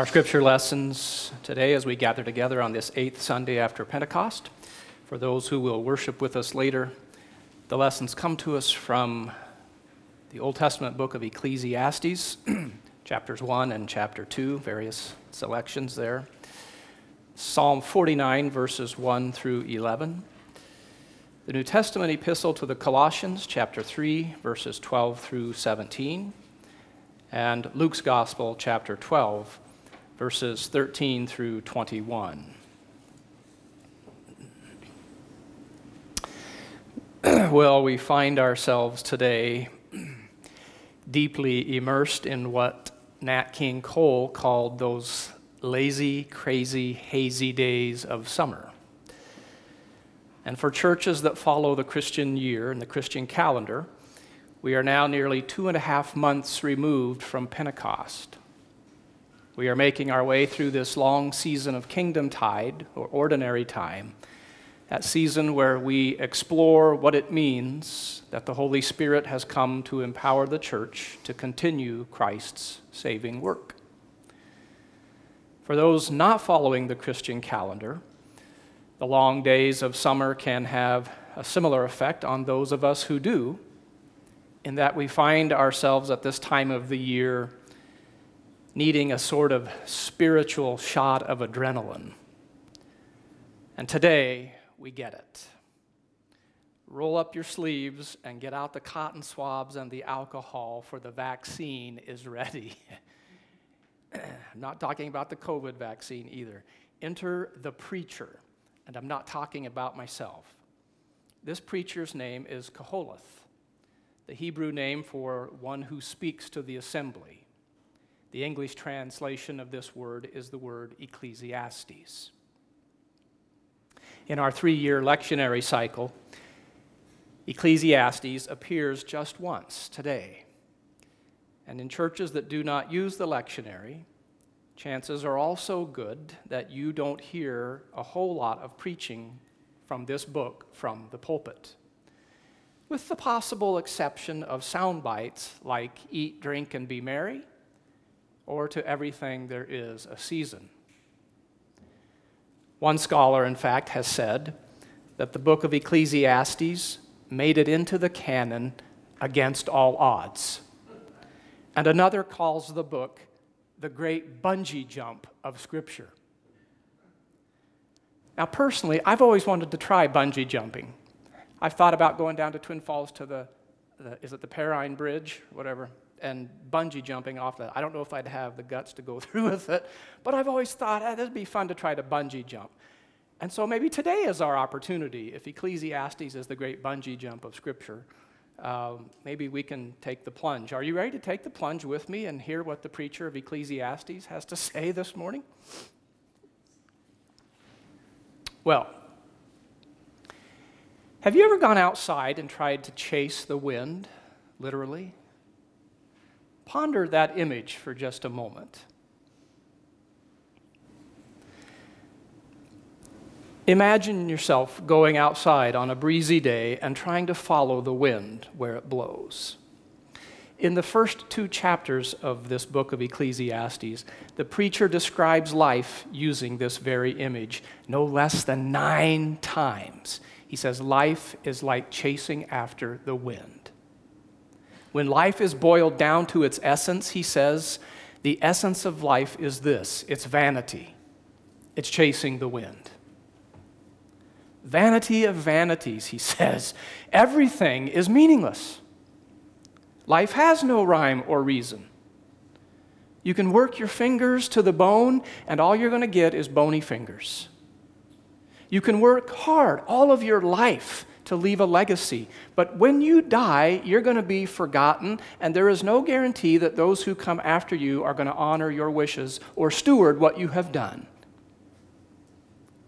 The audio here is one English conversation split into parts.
Our scripture lessons today, as we gather together on this eighth Sunday after Pentecost, for those who will worship with us later, the lessons come to us from the Old Testament book of Ecclesiastes, chapters 1 and chapter 2, various selections there. Psalm 49, verses 1 through 11. The New Testament epistle to the Colossians, chapter 3, verses 12 through 17. And Luke's Gospel, chapter 12, verses 13 through 21. well, we find ourselves today deeply immersed in what Nat King Cole called those lazy, crazy, hazy days of summer. And for churches that follow the Christian year and the Christian calendar, we are now nearly two and a half months removed from Pentecost. We are making our way through this long season of kingdom tide, or ordinary time, that season where we explore what it means that the Holy Spirit has come to empower the church to continue Christ's saving work. For those not following the Christian calendar, the long days of summer can have a similar effect on those of us who do, in that we find ourselves at this time of the year needing a sort of spiritual shot of adrenaline. And today, we get it. Roll up your sleeves and get out the cotton swabs and the alcohol, for the vaccine is ready. I'm not talking about the COVID vaccine either. Enter the preacher, and I'm not talking about myself. This preacher's name is Qoheleth, the Hebrew name for one who speaks to the assembly. The English translation of this word is the word Ecclesiastes. In our three year lectionary cycle, Ecclesiastes appears just once today. And in churches that do not use the lectionary, chances are also good that you don't hear a whole lot of preaching from this book from the pulpit. With the possible exception of sound bites like eat, drink, and be merry, or to everything there is a season. One scholar, in fact, has said that the book of Ecclesiastes made it into the canon against all odds. And another calls the book the great bungee jump of Scripture. Now, personally, I've always wanted to try bungee jumping. I've thought about going down to Twin Falls to the, the is it the Perrine Bridge, whatever, and bungee jumping off that. I don't know if I'd have the guts to go through with it, but I've always thought ah, that'd be fun to try to bungee jump. And so maybe today is our opportunity. If Ecclesiastes is the great bungee jump of Scripture, um, maybe we can take the plunge. Are you ready to take the plunge with me and hear what the preacher of Ecclesiastes has to say this morning? Well, have you ever gone outside and tried to chase the wind, literally? Ponder that image for just a moment. Imagine yourself going outside on a breezy day and trying to follow the wind where it blows. In the first two chapters of this book of Ecclesiastes, the preacher describes life using this very image no less than nine times. He says, Life is like chasing after the wind. When life is boiled down to its essence, he says, the essence of life is this it's vanity, it's chasing the wind. Vanity of vanities, he says. Everything is meaningless. Life has no rhyme or reason. You can work your fingers to the bone, and all you're going to get is bony fingers. You can work hard all of your life, to leave a legacy. But when you die, you're going to be forgotten, and there is no guarantee that those who come after you are going to honor your wishes or steward what you have done.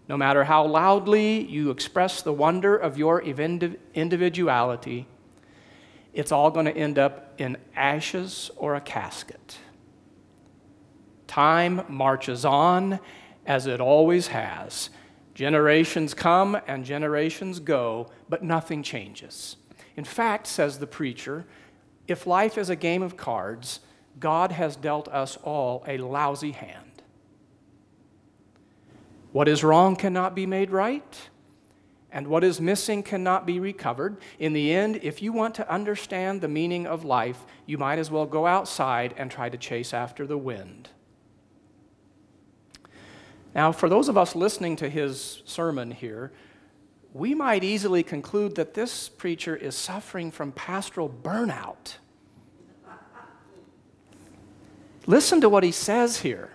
No matter how loudly you express the wonder of your individuality, it's all going to end up in ashes or a casket. Time marches on as it always has. Generations come and generations go, but nothing changes. In fact, says the preacher, if life is a game of cards, God has dealt us all a lousy hand. What is wrong cannot be made right, and what is missing cannot be recovered. In the end, if you want to understand the meaning of life, you might as well go outside and try to chase after the wind. Now, for those of us listening to his sermon here, we might easily conclude that this preacher is suffering from pastoral burnout. Listen to what he says here.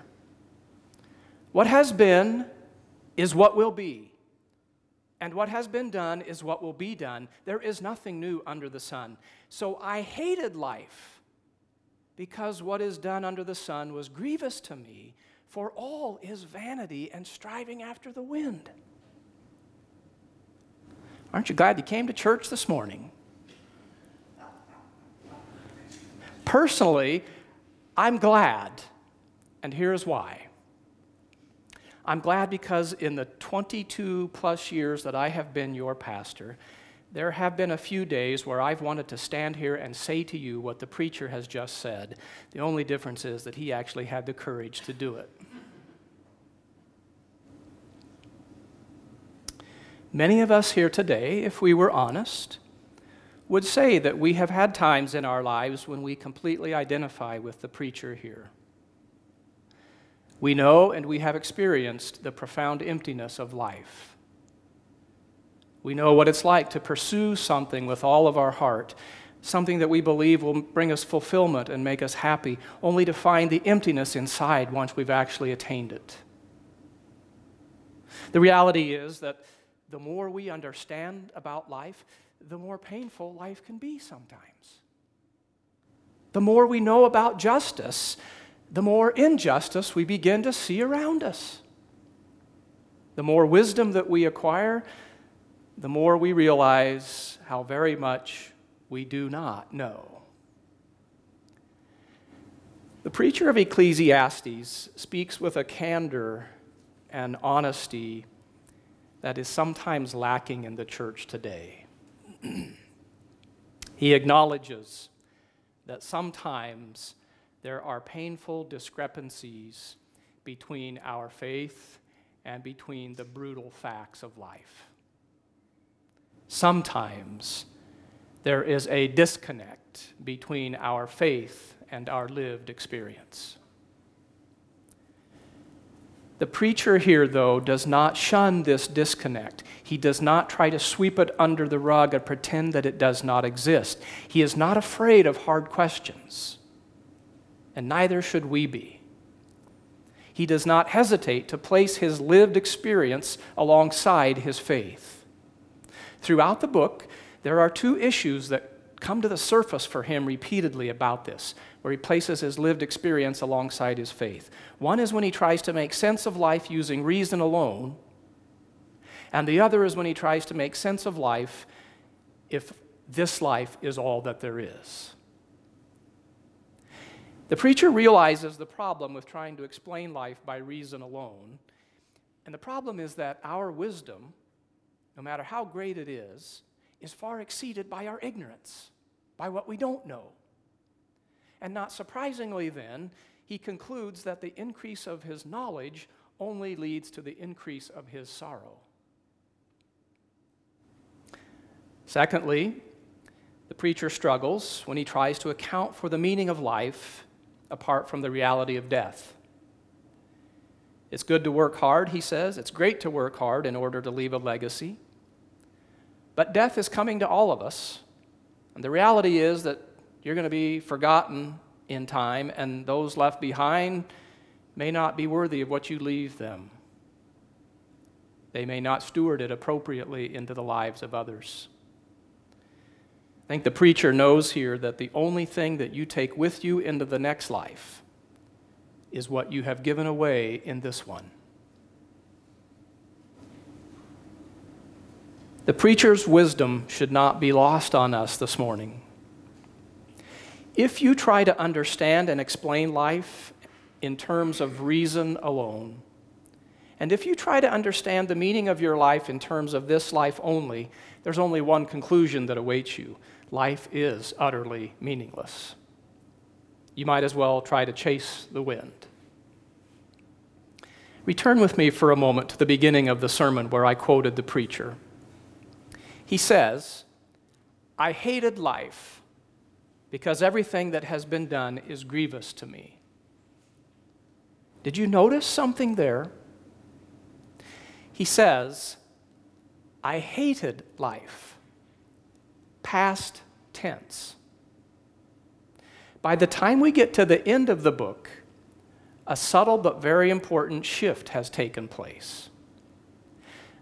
What has been is what will be. And what has been done is what will be done. There is nothing new under the sun. So I hated life because what is done under the sun was grievous to me, for all is vanity and striving after the wind. Aren't you glad you came to church this morning? Personally, I'm glad, and here's why. I'm glad because in the 22 plus years that I have been your pastor, there have been a few days where I've wanted to stand here and say to you what the preacher has just said. The only difference is that he actually had the courage to do it. Many of us here today, if we were honest, would say that we have had times in our lives when we completely identify with the preacher here. We know and we have experienced the profound emptiness of life. We know what it's like to pursue something with all of our heart, something that we believe will bring us fulfillment and make us happy, only to find the emptiness inside once we've actually attained it. The reality is that the more we understand about life, the more painful life can be sometimes. The more we know about justice, the more injustice we begin to see around us. The more wisdom that we acquire, the more we realize how very much we do not know. The preacher of Ecclesiastes speaks with a candor and honesty that is sometimes lacking in the church today. he acknowledges that sometimes there are painful discrepancies between our faith and between the brutal facts of life. Sometimes there is a disconnect between our faith and our lived experience. The preacher here, though, does not shun this disconnect. He does not try to sweep it under the rug and pretend that it does not exist. He is not afraid of hard questions, and neither should we be. He does not hesitate to place his lived experience alongside his faith. Throughout the book, there are two issues that come to the surface for him repeatedly about this, where he places his lived experience alongside his faith. One is when he tries to make sense of life using reason alone, and the other is when he tries to make sense of life if this life is all that there is. The preacher realizes the problem with trying to explain life by reason alone. And the problem is that our wisdom, no matter how great it is, is far exceeded by our ignorance, by what we don't know. And not surprisingly, then, he concludes that the increase of his knowledge only leads to the increase of his sorrow. Secondly, the preacher struggles when he tries to account for the meaning of life apart from the reality of death. It's good to work hard, he says. It's great to work hard in order to leave a legacy. But death is coming to all of us. And the reality is that you're going to be forgotten in time, and those left behind may not be worthy of what you leave them. They may not steward it appropriately into the lives of others. I think the preacher knows here that the only thing that you take with you into the next life is what you have given away in this one. The preacher's wisdom should not be lost on us this morning. If you try to understand and explain life in terms of reason alone, and if you try to understand the meaning of your life in terms of this life only, there's only one conclusion that awaits you life is utterly meaningless. You might as well try to chase the wind. Return with me for a moment to the beginning of the sermon where I quoted the preacher. He says, I hated life because everything that has been done is grievous to me. Did you notice something there? He says, I hated life. Past tense. By the time we get to the end of the book, a subtle but very important shift has taken place.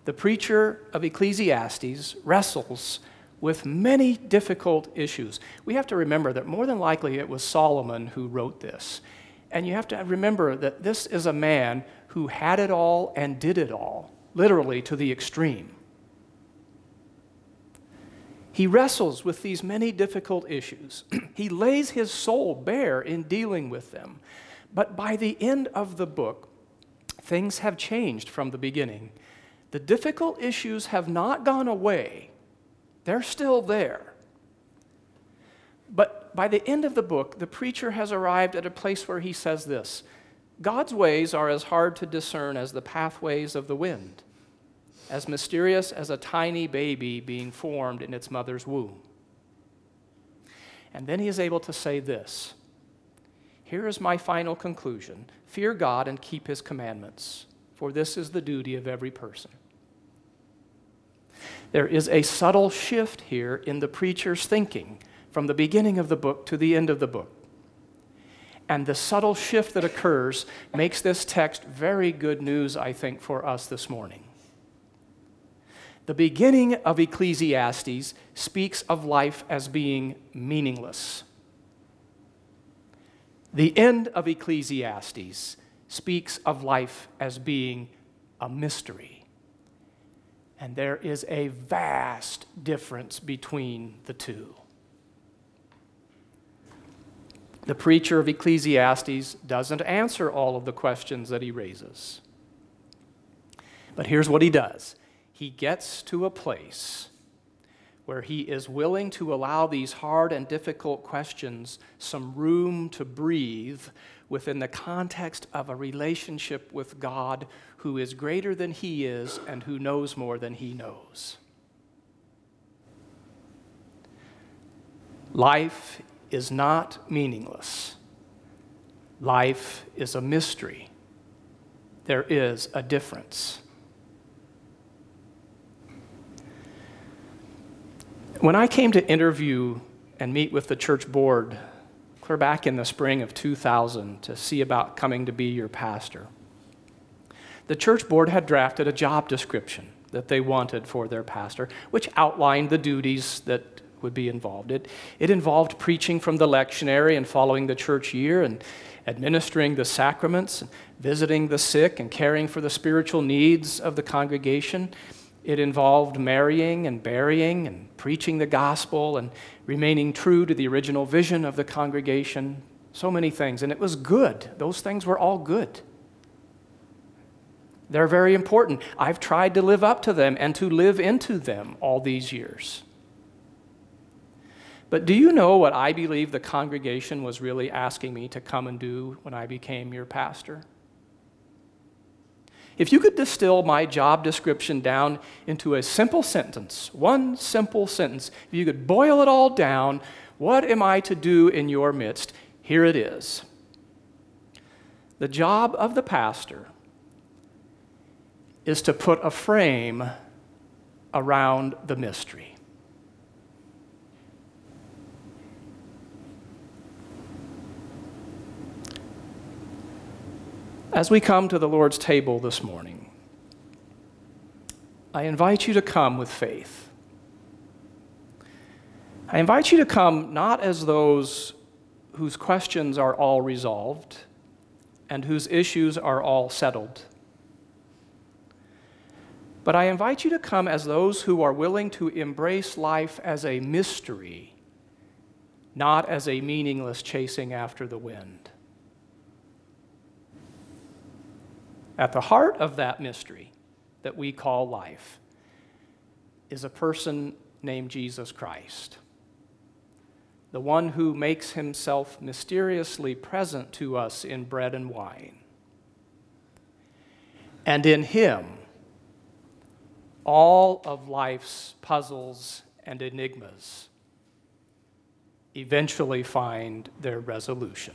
The preacher of Ecclesiastes wrestles with many difficult issues. We have to remember that more than likely it was Solomon who wrote this. And you have to remember that this is a man who had it all and did it all, literally to the extreme. He wrestles with these many difficult issues. he lays his soul bare in dealing with them. But by the end of the book, things have changed from the beginning. The difficult issues have not gone away, they're still there. But by the end of the book, the preacher has arrived at a place where he says this God's ways are as hard to discern as the pathways of the wind as mysterious as a tiny baby being formed in its mother's womb. And then he is able to say this Here is my final conclusion fear God and keep his commandments, for this is the duty of every person. There is a subtle shift here in the preacher's thinking from the beginning of the book to the end of the book. And the subtle shift that occurs makes this text very good news, I think, for us this morning. The beginning of Ecclesiastes speaks of life as being meaningless. The end of Ecclesiastes speaks of life as being a mystery. And there is a vast difference between the two. The preacher of Ecclesiastes doesn't answer all of the questions that he raises. But here's what he does he gets to a place where he is willing to allow these hard and difficult questions some room to breathe within the context of a relationship with God who is greater than he is and who knows more than he knows. Life is not meaningless. Life is a mystery. There is a difference. When I came to interview and meet with the church board, clear back in the spring of 2000 to see about coming to be your pastor, the church board had drafted a job description that they wanted for their pastor, which outlined the duties that would be involved. It, it involved preaching from the lectionary and following the church year and administering the sacraments, and visiting the sick and caring for the spiritual needs of the congregation. It involved marrying and burying and preaching the gospel and remaining true to the original vision of the congregation. So many things. And it was good. Those things were all good. They're very important. I've tried to live up to them and to live into them all these years. But do you know what I believe the congregation was really asking me to come and do when I became your pastor? If you could distill my job description down into a simple sentence, one simple sentence, if you could boil it all down, what am I to do in your midst? Here it is. The job of the pastor is to put a frame around the mystery. As we come to the Lord's table this morning, I invite you to come with faith. I invite you to come not as those whose questions are all resolved and whose issues are all settled, but I invite you to come as those who are willing to embrace life as a mystery, not as a meaningless chasing after the wind. At the heart of that mystery that we call life is a person named Jesus Christ, the one who makes himself mysteriously present to us in bread and wine. And in Him, all of life's puzzles and enigmas eventually find their resolution.